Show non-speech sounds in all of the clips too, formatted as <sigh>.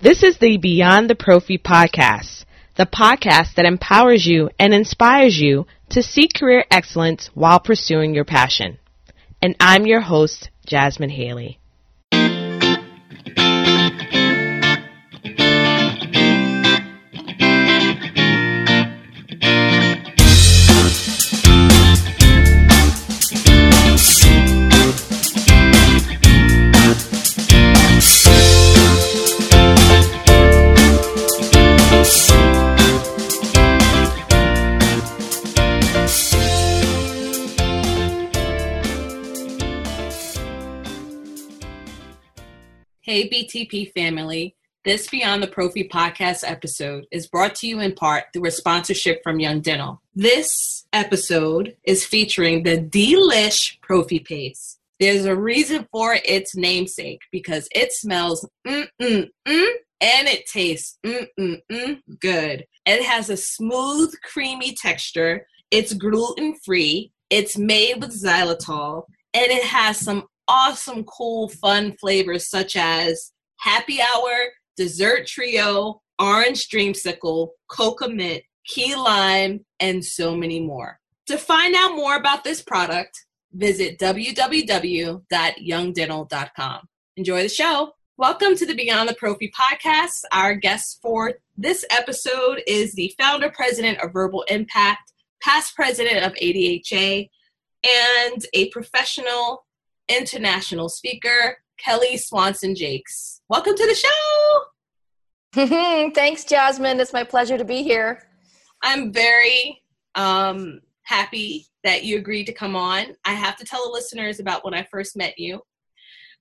This is the Beyond the Prophy podcast, the podcast that empowers you and inspires you to seek career excellence while pursuing your passion. And I'm your host, Jasmine Haley. Hey, BTP family. This Beyond the Prophy podcast episode is brought to you in part through a sponsorship from Young Dental. This episode is featuring the Delish Prophy Paste. There's a reason for its namesake because it smells mm mm mm and it tastes mm mm mm good. It has a smooth, creamy texture. It's gluten free. It's made with xylitol and it has some awesome, cool, fun flavors such as happy hour, dessert trio, orange dreamsicle, coca mint, key lime, and so many more. To find out more about this product, visit www.youngdental.com. Enjoy the show. Welcome to the Beyond the Prophy podcast. Our guest for this episode is the founder president of Verbal Impact, past president of ADHA, and a professional international speaker, Kelli Swanson Jaecks. Welcome to the show. <laughs> Thanks, Jasmine. It's my pleasure to be here. I'm very um, happy that you agreed to come on. I have to tell the listeners about when I first met you.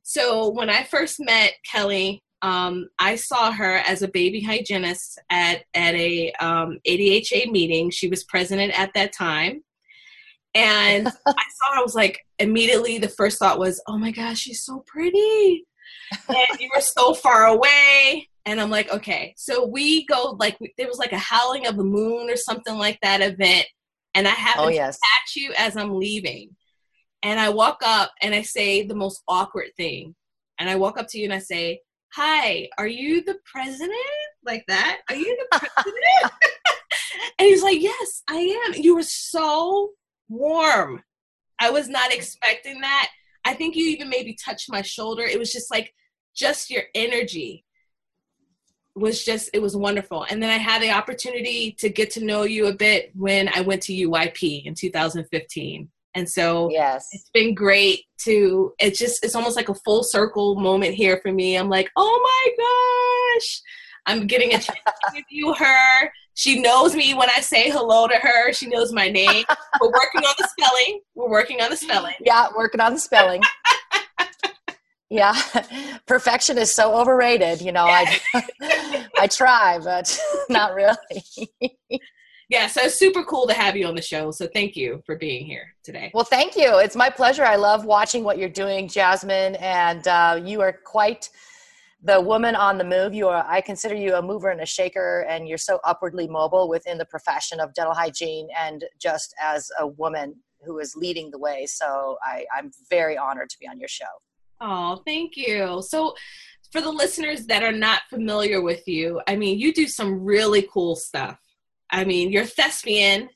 So, when I first met Kelly, um, I saw her as a baby hygienist at, at a um, ADHA meeting. She was president at that time. And I saw her, I was like, immediately the first thought was, oh my gosh, she's so pretty. and you were so far away. And I'm like, okay. So we go, like, there was like a howling of the moon or something like that event. And I happen oh, yes. to catch you as I'm leaving. And I walk up and I say the most awkward thing. And I walk up to you and I say, Hi, are you the president? Like that? Are you the president? <laughs> and he's like, Yes, I am. You were so warm. I was not expecting that. I think you even maybe touched my shoulder. It was just like, just your energy was just, it was wonderful. And then I had the opportunity to get to know you a bit when I went to UYP in 2015. And so yes. it's been great to, it's just, it's almost like a full circle moment here for me. I'm like, oh my gosh, I'm getting a chance to interview her. She knows me when I say hello to her. She knows my name. We're working on the spelling. We're working on the spelling. Yeah, working on the spelling. yeah, perfection is so overrated. You know, I <laughs> I try, but <laughs> not really. yeah, so it's super cool to have you on the show. So thank you for being here today. Well, thank you. It's my pleasure. I love watching what you're doing, Jasmine, and uh, you are quite the woman on the move you are i consider you a mover and a shaker and you're so upwardly mobile within the profession of dental hygiene and just as a woman who is leading the way. So I, i'm very honored to be on your show. Oh thank you. So for the listeners that are not familiar with you i mean you do some really cool stuff. I mean you're thespian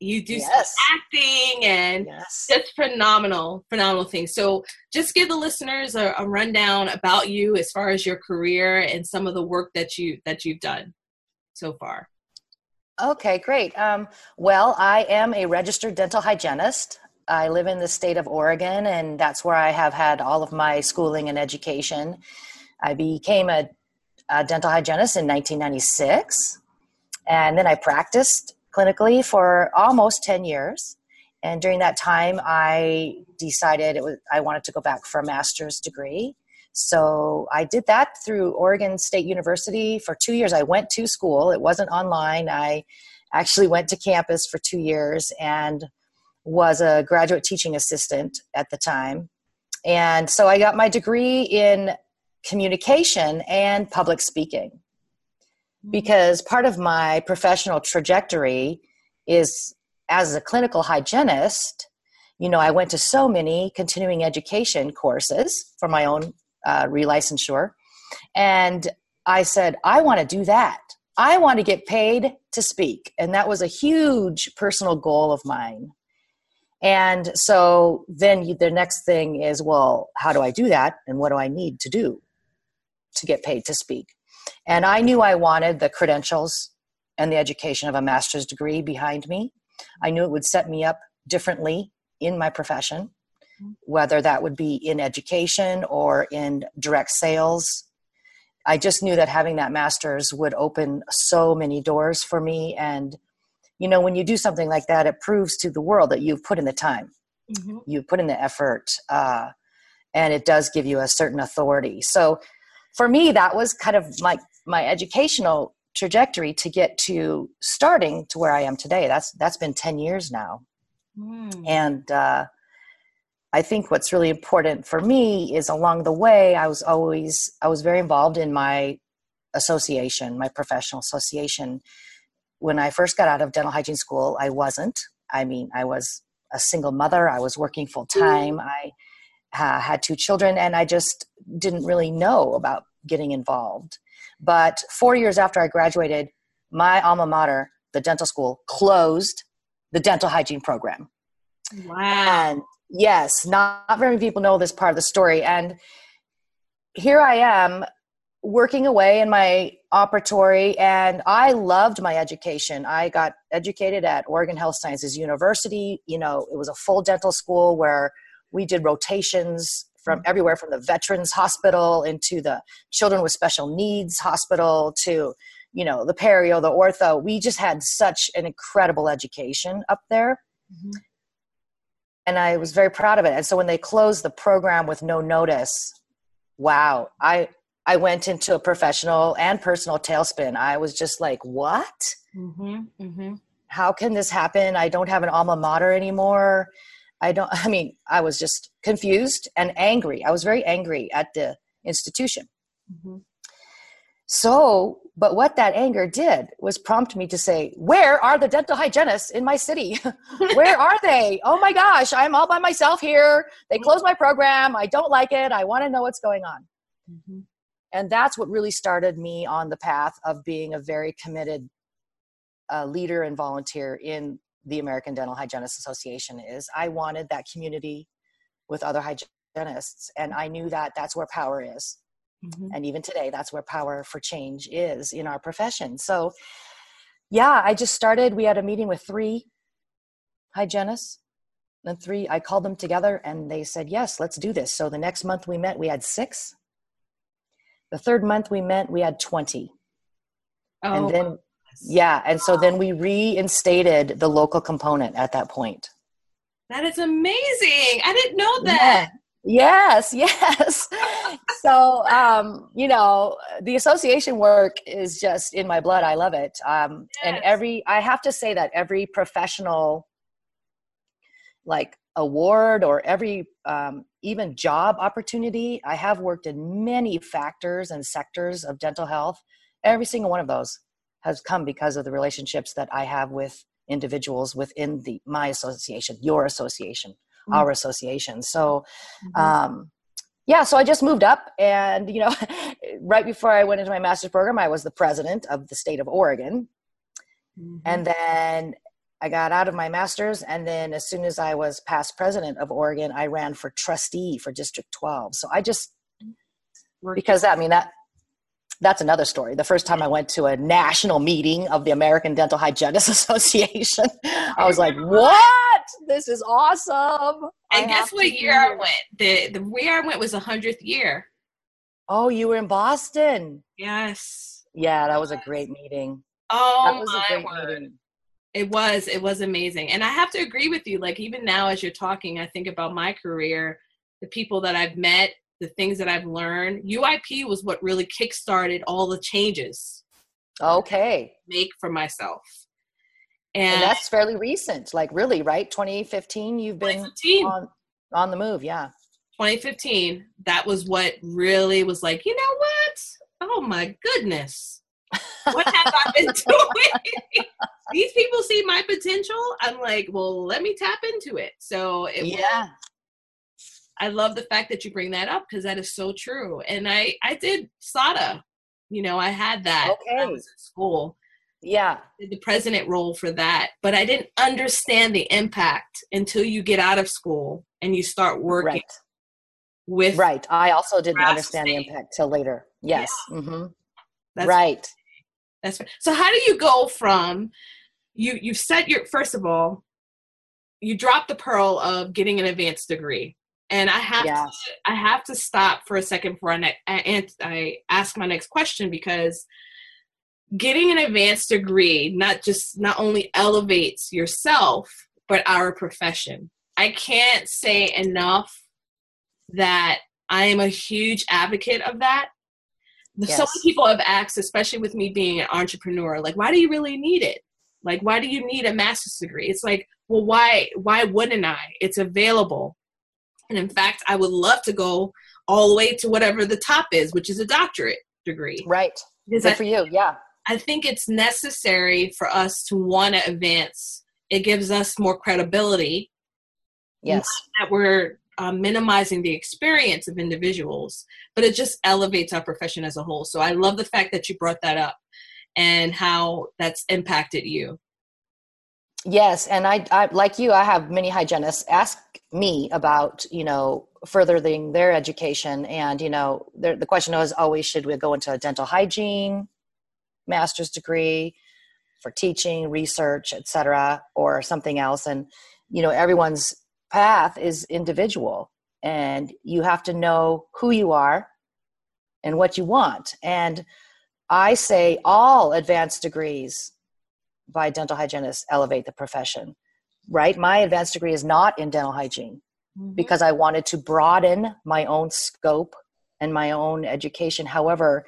you do yes. acting and yes. just phenomenal phenomenal things. So just give the listeners a, a, rundown about you as far as your career and some of the work that you that you've done so far. Okay great. Um, well i am a registered dental hygienist. I live in the state of oregon and that's where i have had all of my schooling and education. I became a, a dental hygienist in 1996 and then i practiced clinically for almost 10 years. And during that time, I decided it was, I wanted to go back for a master's degree. So I did that through Oregon State University for two years. I went to school, it wasn't online. I actually went to campus for two years and was a graduate teaching assistant at the time. And so I got my degree in communication and public speaking because part of my professional trajectory is as a clinical hygienist you know i went to so many continuing education courses for my own uh, relicensure and I said, I want to do that. I want to get paid to speak. And that was a huge personal goal of mine. And so then you, the next thing is, well, how do I do that? And what do I need to do to get paid to speak? And I knew I wanted the credentials and the education of a master's degree behind me. I knew it would set me up differently in my profession, whether that would be in education or in direct sales I just knew that having that master's would open so many doors for me. And, you know, when you do something like that, it proves to the world that you've put in the time, mm-hmm. you've put in the effort, uh, and it does give you a certain authority. So for me, that was kind of like my educational trajectory to get to starting to where I am today. That's that's been 10 years now. Mm. And uh, I think what's really important for me is along the way, I was always, I was very involved in my association, my professional association. When I first got out of dental hygiene school, I wasn't. I mean, I was a single mother, I was working full time, I uh, had two children, and I just didn't really know about getting involved. But four years after I graduated, my alma mater, the dental school, closed the dental hygiene program. Wow. And Yes, not, not very many people know this part of the story. And here I am working away in my operatory, and I loved my education. I got educated at Oregon Health Sciences University. You know, it was a full dental school where we did rotations from mm-hmm. everywhere from the Veterans Hospital into the Children with Special Needs Hospital to you know the perio the ortho we just had such an incredible education up there mm-hmm and I was very proud of it. And so when they closed the program with no notice, wow, I I went into a professional and personal tailspin. I was just like, what? Mm-hmm, mm-hmm. How can this happen? I don't have an alma mater anymore. I don't. <laughs> I mean, I was just confused and angry. I was very angry at the institution. Mm-hmm. So, but what that anger did was prompt me to say, Where are the dental hygienists in my city? <laughs> Where are they? Oh my gosh, I'm all by myself here. They closed my program. I don't like it. I want to know what's going on. Mm-hmm. And that's what really started me on the path of being a very committed uh, leader and volunteer in the American Dental Hygienists Association is I wanted that community with other hygienists and I knew that that's where power is Mm-hmm. And even today, that's where power for change is in our profession. So, yeah, I just started. We had a meeting with three hygienists. And three, I called them together and they said, yes, let's do this. So the next month we met, we had six. The third month we met, we had 20. Oh, and then, yeah. And so then we reinstated the local component at that point. That is amazing. I didn't know that. Yeah. Yes, <laughs> yes. so, um, you know, the association work is just in my blood. I love it. Um, yes. And every, I have to say that every professional, like, award or every um, even job opportunity, I have worked in many factors and sectors of dental health. Every single one of those has come because of the relationships that I have with individuals within the my association, your association mm-hmm. our association. So, mm-hmm. um, yeah, so I just moved up, and you know, <laughs> right before I went into my master's program, I was the president of the state of Oregon, mm-hmm. and then I got out of my master's, and then as soon as I was past president of Oregon, I ran for trustee for District 12. So I just because I mean that that's another story. The first time I went to a national meeting of the American Dental Hygienists <laughs> Association, I was like, "What? This is awesome!" And I guess what year I went? The the year I went was a hundredth year. Oh, you were in Boston. Yes. Yeah, that was a great meeting. Oh my word. Meeting. It was. It was amazing, and I have to agree with you. Like even now, as you're talking, I think about my career, the people that I've met, the things that I've learned. UIP was what really kickstarted all the changes. Okay. Make for myself. And, and, that's fairly recent, like really, right? 2015, you've been 2015. On, on the move, yeah. 2015, that was what really was like, you know what? Oh my goodness. What have I been <laughs> doing? These people see my potential. I'm like, well, let me tap into it. So it yeah. I love the fact that you bring that up because that is so true. And I I did SADHA You know, I had that okay. when I was at school. Yeah. The president role for that. But I didn't understand the impact until you get out of school and you start working right. with Right. I also didn't understand the impact till later. Yes. Yeah. Mm-hmm. That's right. That's right. So how do you go from you you've set your first of all, you drop the pearl of getting an advanced degree. And I have to, I have to stop for a second before I, ne- I, I ask my next question because getting an advanced degree not just not only elevates yourself but our profession. I can't say enough that I am a huge advocate of that. Yes. So many people have asked, especially with me being an entrepreneur, like, why do you really need it? Like, why do you need a master's degree? It's like, well, why? Why wouldn't I? It's available, and in fact, I would love to go all the way to whatever the top is, which is a doctorate degree. Right. Because Good I, for you. Yeah. I think it's necessary for us to want to advance. It gives us more credibility. Yes. That we're um, minimizing the experience of individuals, but it just elevates our profession as a whole. So I love the fact that you brought that up and how that's impacted you. Yes, and I, I like you. I have many hygienists ask me about you know furthering their education, and you know the question is always should we go into a dental hygiene master's degree for teaching, research, etc., or something else, and you know everyone's path is individual and you have to know who you are and what you want. And I say all advanced degrees by dental hygienists elevate the profession, right? My advanced degree is not in dental hygiene mm-hmm. because I wanted to broaden my own scope and my own education. However,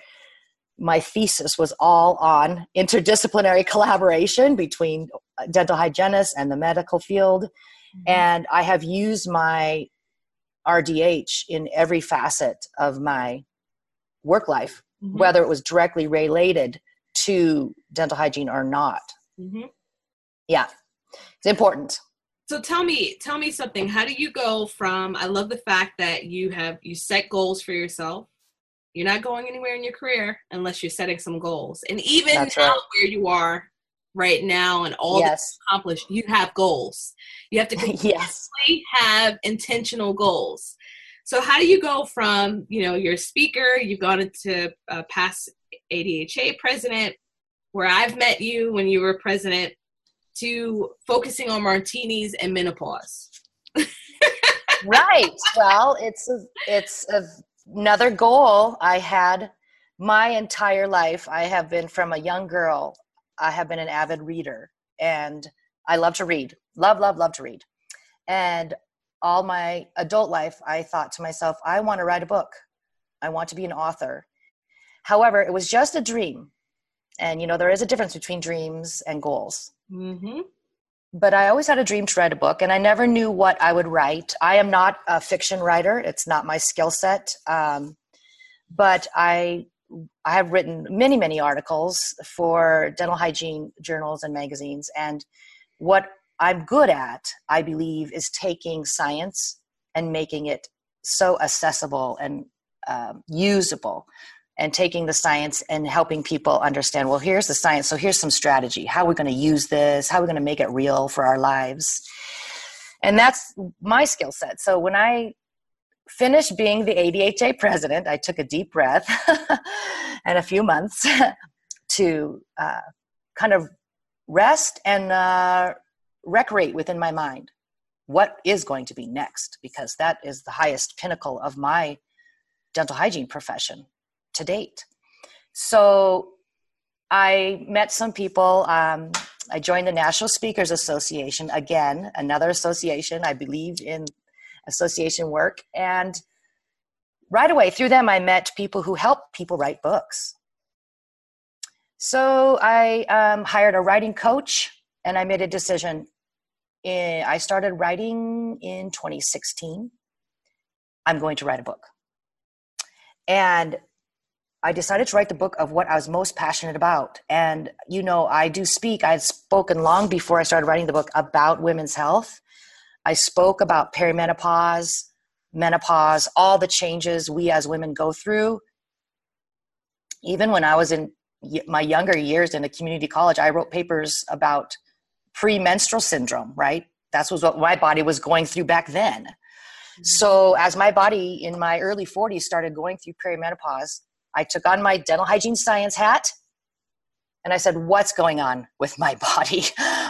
my thesis was all on interdisciplinary <laughs> collaboration between dental hygienists and the medical field Mm-hmm. And I have used my RDH in every facet of my work life, mm-hmm. whether it was directly related to dental hygiene or not. Mm-hmm. Yeah, it's important. So tell me, tell me something. How do you go from? I love the fact that you have you set goals for yourself. You're not going anywhere in your career unless you're setting some goals. And even That's now, right. where you are right now and all yes. that's accomplished, you have goals. You have to <laughs> yes. have intentional goals. So how do you go from, you know, you're a speaker, you've gone into uh, past ADHA president, where I've met you when you were president, to focusing on martinis and menopause. <laughs> right. Well, it's a, it's a, another goal I had my entire life. I have been from a young girl I have been an avid reader and I love to read. Love, love, love to read. And all my adult life, I thought to myself, I want to write a book. I want to be an author. However, it was just a dream. And, you know, there is a difference between dreams and goals. Mm-hmm. But I always had a dream to write a book, and I never knew what I would write. I am not a fiction writer, it's not my skill set. Um, but I I have written many, many articles for dental hygiene journals and magazines. And what I'm good at, I believe, is taking science and making it so accessible and um, usable and taking the science and helping people understand well here's the science so here's some strategy. How are we going to use this? How are we going to make it real for our lives? And that's my skill set. So when i finished being the ADHA president, I took a deep breath <laughs> and a few months <laughs> to uh, kind of rest and uh, recreate within my mind what is going to be next, because that is the highest pinnacle of my dental hygiene profession to date. So I met some people. Um, I joined the National Speakers Association, again, another association. I believe in association work. And right away through them, I met people who help people write books. So I um, hired a writing coach and I made a decision. I started writing in 2016. I'm going to write a book. And I decided to write the book of what I was most passionate about. And, you know, I do speak, I had spoken long before I started writing the book about women's health. I spoke about perimenopause, menopause, all the changes we as women go through. even when I was in my younger years in a community college, I wrote papers about premenstrual syndrome, right? That was what my body was going through back then. Mm-hmm. So, as my body in my early 40s started going through perimenopause, I took on my dental hygiene science hat and I said, What's going on with my <laughs> body?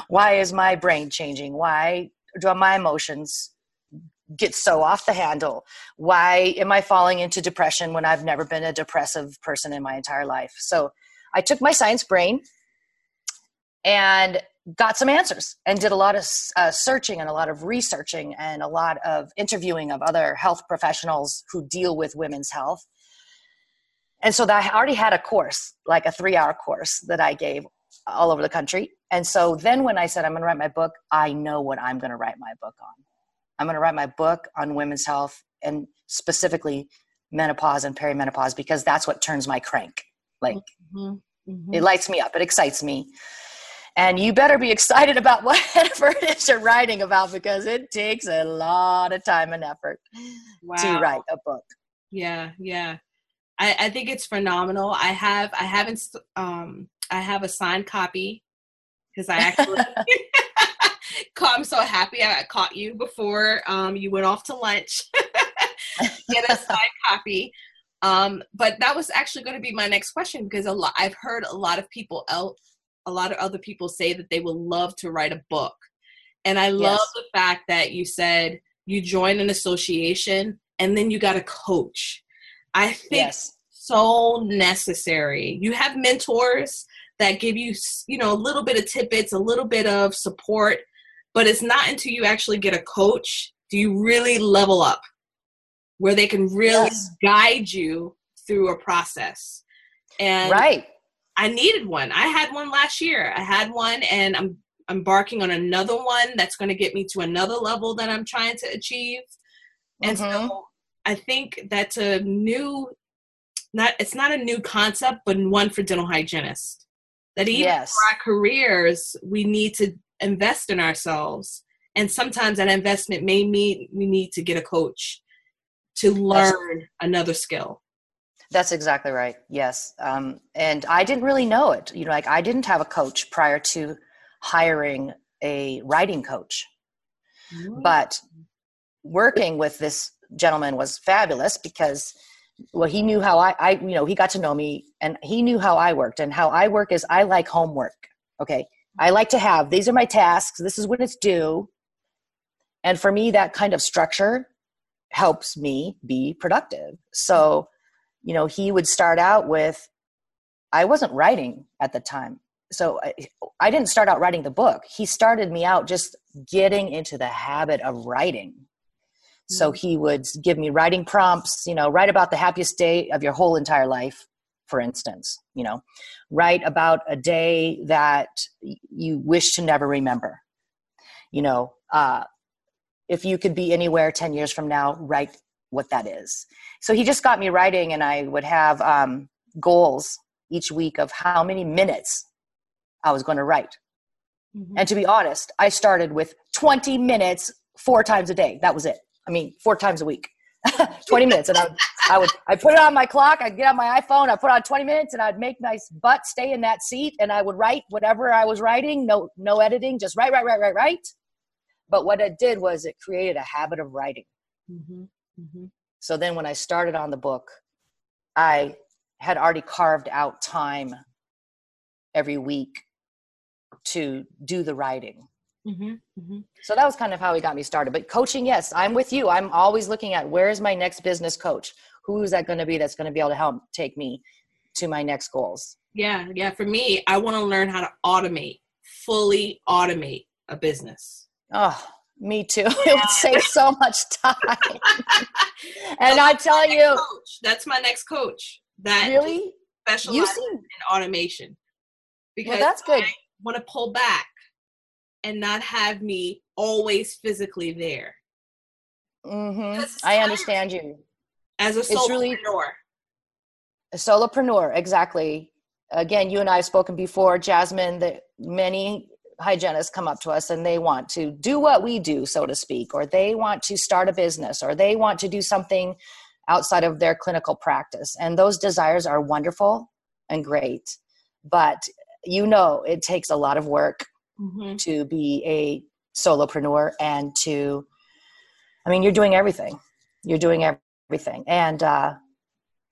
Why is my brain changing? Why do my emotions get so off the handle? Why am I falling into depression when I've never been a depressive person in my entire life? So I took my science brain and got some answers and did a lot of uh, searching and a lot of researching and a lot of interviewing of other health professionals who deal with women's health. And so that I already had a course, like a three hour course that I gave all over the country. And so then when I said, I'm going to write my book, I know what I'm going to write my book on. I'm going to write my book on women's health and specifically menopause and perimenopause because that's what turns my crank. Like mm-hmm. Mm-hmm. it lights me up, it excites me. And you better be excited about <laughs> whatever it is you're writing about because it takes a lot of time and effort wow. to write a book. Yeah, yeah. I, I think it's phenomenal. I have I haven't um I have a signed copy because I actually <laughs> <laughs> I'm so happy I caught you before um, you went off to lunch. <laughs> Get a signed copy. Um, but that was actually going to be my next question because a lot I've heard a lot of people out, a lot of other people say that they would love to write a book, and I love yes. the fact that you said you joined an association and then you got a coach. I think yes. so necessary. You have mentors that give you, you know, a little bit of tidbits, a little bit of support, but it's not until you actually get a coach do you really level up where they can really yes. guide you through a process. And right. I needed one. I had one last year. I had one and I'm embarking on another one that's going to get me to another level that I'm trying to achieve. And mm-hmm. so I think that's a new not it's not a new concept, but one for dental hygienists. That even yes. for our careers, we need to invest in ourselves. And sometimes that investment may mean we need to get a coach to learn That's, another skill. That's exactly right. Yes. Um, and I didn't really know it. You know, like I didn't have a coach prior to hiring a writing coach. But working with this gentleman was fabulous because well he knew how I, I you know he got to know me and he knew how i worked. And how i work is i like homework. Okay. I like to have these are my tasks. This is when it's due. And for me that kind of structure helps me be productive. So you know he would start out with i wasn't writing at the time. So I, I didn't start out writing the book. He started me out just getting into the habit of writing so mm-hmm. he would give me writing prompts, you know, write about the happiest day of your whole entire life, for instance, you know, write about a day that you wish to never remember. You know, uh, if you could be anywhere 10 years from now, write what that is. So he just got me writing, and I would have um, goals each week of how many minutes I was going to write. Mm-hmm. And to be honest, I started with 20 minutes four times a day. That was it. I mean, four times a week, <laughs> 20 minutes. And I, I would, I put it on my clock. I'd get on my iPhone. I put on 20 minutes and I'd make my butt stay in that seat and I would write whatever I was writing. No, no editing, just write, write, write, write, write. But what it did was it created a habit of writing. Mm-hmm. Mm-hmm. So then when I started on the book, I had already carved out time every week to do the writing. Mm-hmm, mm-hmm. So that was kind of how he got me started. But coaching, yes, I'm with you. I'm always looking at where is my next business coach? Who is that going to be that's going to be able to help take me to my next goals? Yeah, yeah. For me, I want to learn how to automate, fully automate a business. Oh, me too. Yeah. <laughs> It would save so much time. <laughs> and I tell you, coach. that's my next coach. That really specializes in automation. Because well, that's good. I want to pull back and not have me always physically there. Mm-hmm. I understand you. As a solopreneur. Really a solopreneur, exactly. Again, you and I have spoken before, Jasmine, that many hygienists come up to us and they want to do what we do, so to speak, or they want to start a business, or they want to do something outside of their clinical practice. And those desires are wonderful. and great. But you know, it takes a lot of work Mm-hmm. to be a solopreneur and to, I mean, you're doing everything. You're doing everything. And uh,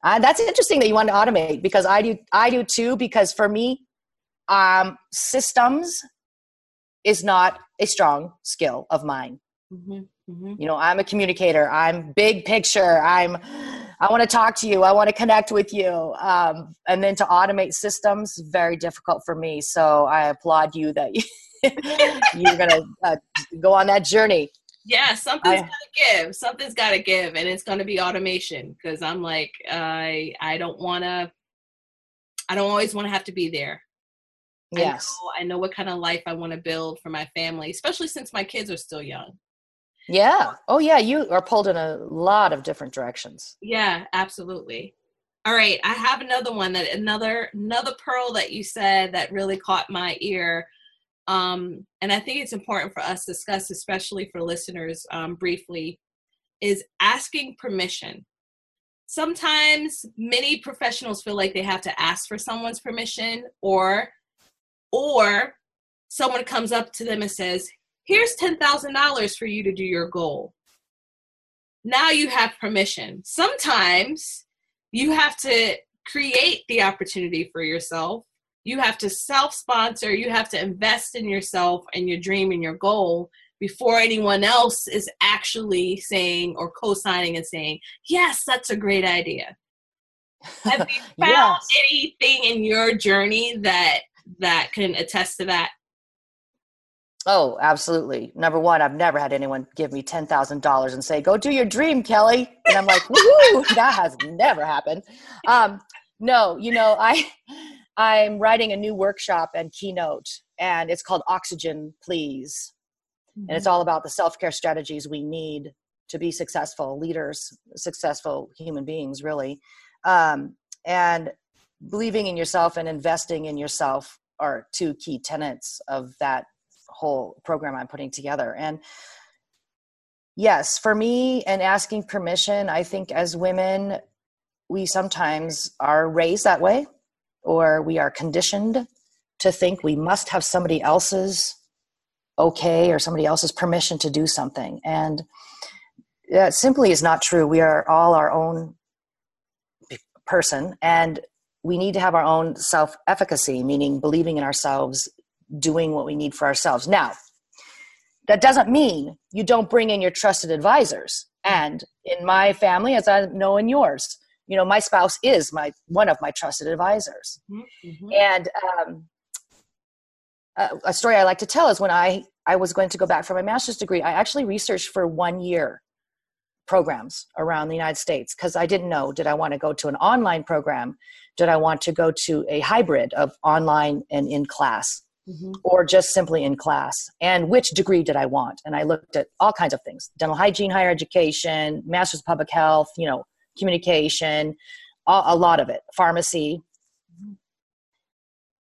I, that's interesting that you want to automate because I do, I do too, because for me, um, systems is not a strong skill of mine. Mm-hmm. Mm-hmm. You know, I'm a communicator. I'm big picture. I'm I want to talk to you. I want to connect with you. Um, and then to automate systems, very difficult for me. So I applaud you that <laughs> you're going to uh, go on that journey. Yeah, something's I- got to give. Something's got to give, and it's going to be automation because I'm like, I I don't want to. I don't always want to have to be there. I Yes. know, I know what kind of life I want to build for my family, especially since my kids are still young. Yeah. Oh, yeah. You are pulled in a lot of different directions. Yeah, absolutely. All right, I have another one that another another pearl that you said that really caught my ear. Um, and I think it's important for us to discuss, especially for listeners, um, briefly, is asking permission. Sometimes many professionals feel like they have to ask for someone's permission, or or someone comes up to them and says, "Here's ten thousand dollars for you to do your goal." Now you have permission. Sometimes you have to create the opportunity for yourself. You have to self sponsor. You have to invest in yourself and your dream and your goal before anyone else is actually saying or co signing and saying, Yes, that's a great idea. <laughs> Have you found Yes. anything in your journey that that can attest to that? Oh, absolutely. Number one, I've never had anyone give me ten thousand dollars and say, "Go do your dream, Kelli," and I'm like, "Woohoo!" <laughs> that has never happened. Um, no, you know, I I'm writing a new workshop and keynote, and it's called Oxygen, Please, and it's all about the self care strategies we need to be successful leaders, successful human beings, really. Um, and believing in yourself and investing in yourself are two key tenets of that whole program I'm putting together. And yes, for me, and asking permission, I think as women, we sometimes are raised that way, or we are conditioned to think we must have somebody else's okay or somebody else's permission to do something. And that simply is not true. We are all our own person, and we need to have our own self efficacy, meaning believing in ourselves, doing what we need for ourselves. Now, that doesn't mean you don't bring in your trusted advisors. And in my family, as I know in yours, you know, my spouse is my one of my trusted advisors. Mhm. And um, a, a story I like to tell is when I I was going to go back for my master's degree, I actually researched for one year programs around the United States because I didn't know did I want to go to an online program, did I want to go to a hybrid of online and in class Mhm. or just simply in class. And which degree did i want? And i looked at all kinds of things dental hygiene higher education master's of public health you know communication a, a lot of it pharmacy.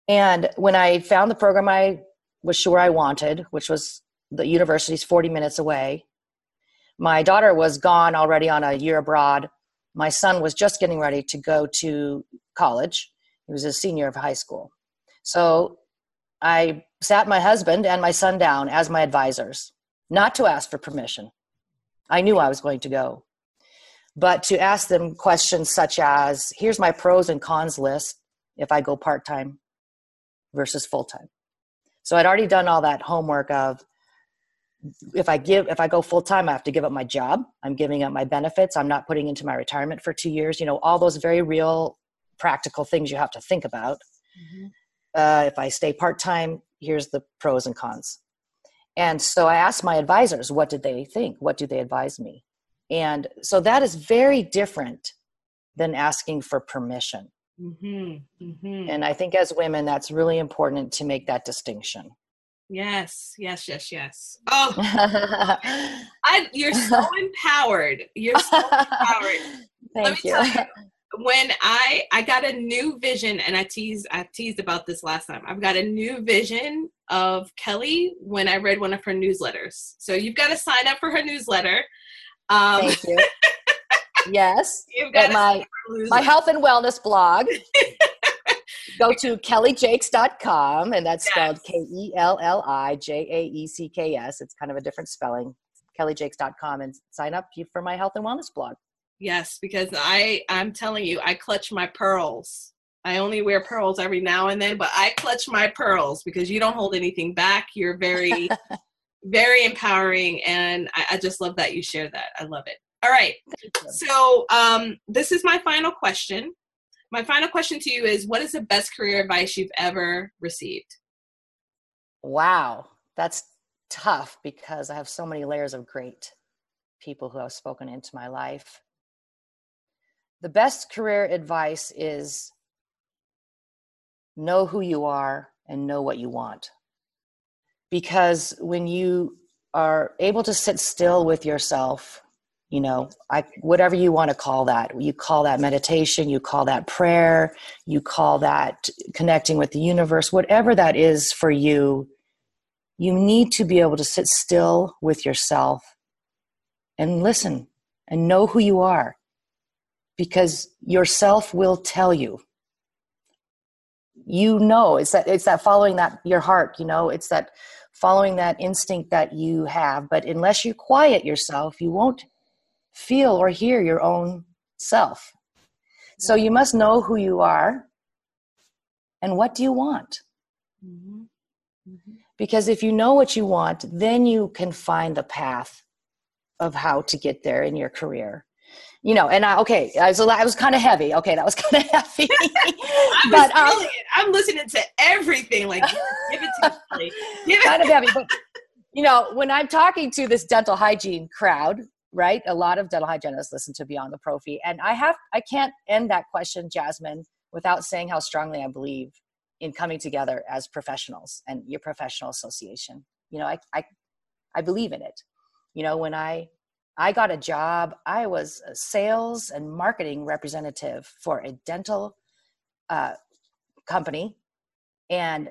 And when i found the program i was sure i wanted which was the university's 40 minutes away my daughter was gone already on a year abroad. My son was just getting ready to go to college. He was a senior of high school. So I sat my husband and my son down as my advisors, not to ask for permission. I knew I was going to go, but to ask them questions such as here's my pros and cons list if I go part time versus full time. So I'd already done all that homework of if I give if I go full time, I have to give up my job. I'm giving up my benefits. I'm not putting into my retirement for two years. You know, all those very real practical things you have to think about Mhm. Uh, if I stay part time, here's the pros and cons. And so I asked my advisors, what did they think? What do they advise me? And so that is very different than asking for permission. Mhm. Mhm. And I think as women, that's really important to make that distinction. Yes, yes, yes, yes. Oh, <laughs> I, you're so empowered. You're so <laughs> empowered. Let Thank me you. tell you, when I I got a new vision, and I teased I teased about this last time. I've got a new vision of Kelli when I read one of her newsletters. So you've got to sign up for her newsletter. Um, Thank you. <laughs> Yes. you've got my sign up for her my health and wellness blog. <laughs> Go to kellijaecks.com, and that's spelled K E L L I J A E C K S. It's kind of a different spelling. kellijaecks.com and sign up for my health and wellness blog. Yes, because I I'm telling you, I clutch my pearls. I only wear pearls every now and then, but I clutch my pearls because you don't hold anything back. You're very, <laughs> very empowering, and I, I, just love that you share that. I love it. All right, so um, this is my final question. My final question to you is: What is the best career advice you've ever received? Wow, that's tough because I have so many layers of great people who have spoken into my life the best career advice is know who you are and know what you want. Because when you are able to sit still with yourself, you know, I, whatever you want to call that, you call that meditation, you call that prayer, you call that connecting with the universe, whatever that is for you, you need to be able to sit still with yourself and listen and know who you are because yourself will tell you. You know it's that it's that following that your heart you know it's that following that instinct that you have. But unless you quiet yourself you won't feel or hear your own self. So you must know who you are and what do you want. Mm-hmm. Mm-hmm. because if you know what you want then you can find the path of how to get there in your career you know, and I okay, I was I was kind of heavy. Okay, that was <laughs> kind of heavy. <laughs> but um, I'm listening to everything. Like, give it to me. <laughs> Give kind of heavy, but you know, when I'm talking to this dental hygiene crowd, right? A lot of dental hygienists listen to Beyond the Prophy, and I have I can't end that question, Jasmine, without saying how strongly I believe in coming together as professionals and your professional association. You know, I I I believe in it. You know, when I I got a job. I was a sales and marketing representative for a dental uh, company, and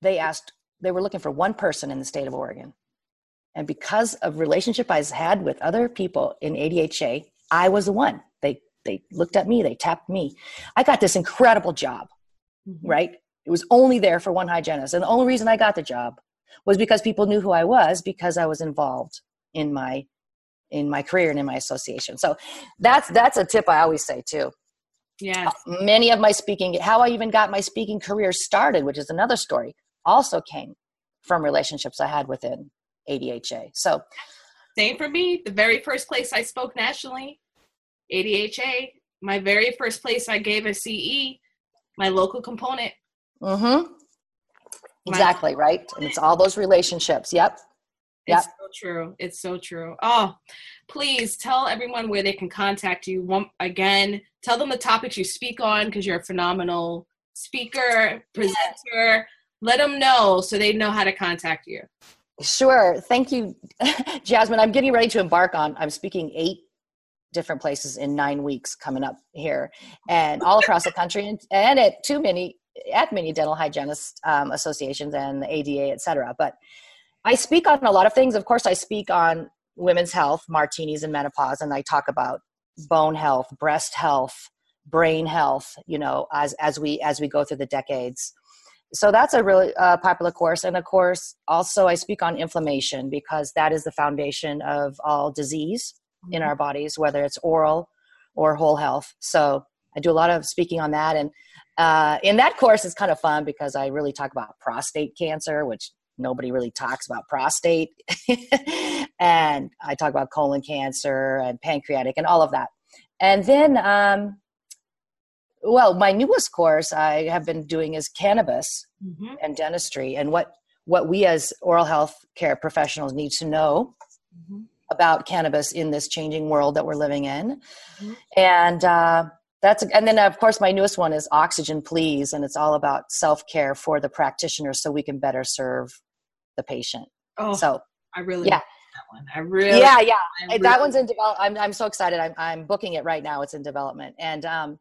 they asked they were looking for one person in the state of Oregon. And because of relationship I had with other people in ADHA, I was the one. They they looked at me, they tapped me. I got this incredible job, mm-hmm. right? It was only there for one hygienist. And the only reason I got the job was because people knew who I was because I was involved in my in my career and in my association. So that's that's a tip I always say too. Yeah. Uh, many of my speaking, how I even got my speaking career started, which is another story, also came from relationships I had within ADHA. So same for me. The very first place I spoke nationally, ADHA. My very first place I gave a CE, my local component. Mm-hmm. Exactly, right? And it's all those relationships. Yep. Yep. It's so true. It's so true. Oh, please tell everyone where they can contact you. One, again, tell them the topics you speak on because you're a phenomenal speaker, presenter. Yeah. Let them know so they know how to contact you. Sure. Thank you, <laughs> Jasmine. I'm getting ready to embark on, I'm speaking eight different places in nine weeks coming up here and all across the country and, and at too many, at many dental hygienist um, associations and the ADA, et cetera. But I speak on a lot of things. Of course, I speak on women's health, martinis and menopause, and I talk about bone health, breast health, brain health. You know, as as we as we go through the decades. So that's a really uh, popular course, and of course, also I speak on inflammation because that is the foundation of all disease mm-hmm. in our bodies, whether it's oral or whole health. So I do a lot of speaking on that, and uh, in that course, it's kind of fun because I really talk about prostate cancer, which nobody really talks about prostate. <laughs> and I talk about colon cancer and pancreatic and all of that. And then, um, well, my newest course I have been doing is cannabis mm-hmm. and dentistry and what, what we as oral health care professionals need to know mm-hmm. about cannabis in this changing world that we're living in. Mm-hmm. And, uh, that's and then of course my newest one is oxygen please and it's all about self-care for the practitioner so we can better serve the patient. Oh so i really yeah. that one. I really yeah yeah. Really, that one's in development I'm, I'm so excited. I'm, I'm booking it right now. It's in development. And um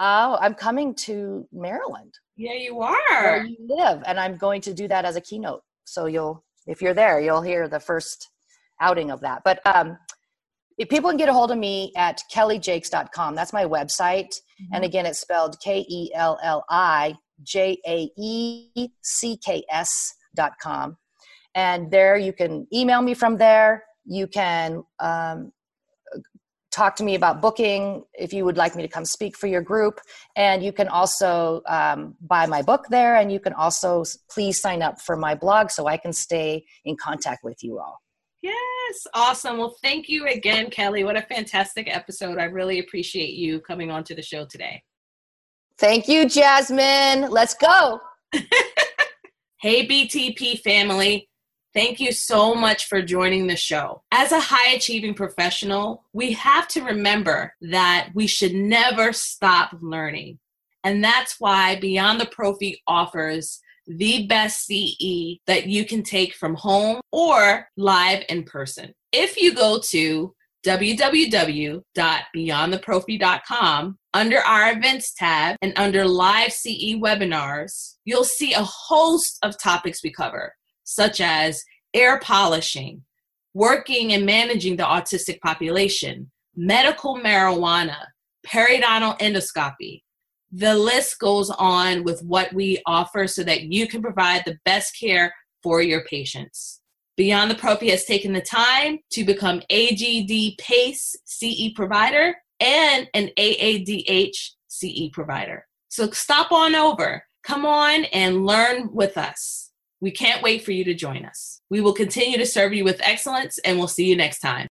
oh i'm coming to maryland. Yeah you are. Where you live. And i'm going to do that as a keynote. So you'll if you're there you'll hear the first outing of that. But um if people can get a hold of me at kellijaecks.com. That's my website. Mm-hmm. And again, it's spelled K E L L I J A E C K S.com. And there you can email me from there. You can um, talk to me about booking if you would like me to come speak for your group. And you can also um, buy my book there. And you can also please sign up for my blog so I can stay in contact with you all. Yes, awesome. Well, thank you again, Kelli. What a fantastic episode. I really appreciate you coming on to the show today. Thank you, Jasmine. Let's go. <laughs> hey, BTP family. Thank you so much for joining the show. As a high achieving professional, we have to remember that we should never stop learning. And that's why Beyond the Prophy offers the best CE that you can take from home or live in person. If you go to www.beyondtheprophy.com under our events tab and under live CE webinars, you'll see a host of topics we cover, such as air polishing, working and managing the autistic population, medical marijuana, periodontal endoscopy, the list goes on with what we offer so that you can provide the best care for your patients. Beyond the Prophy has taken the time to become AGD PACE CE provider and an AADH CE provider. So stop on over, come on and learn with us. We can't wait for you to join us. We will continue to serve you with excellence and we'll see you next time.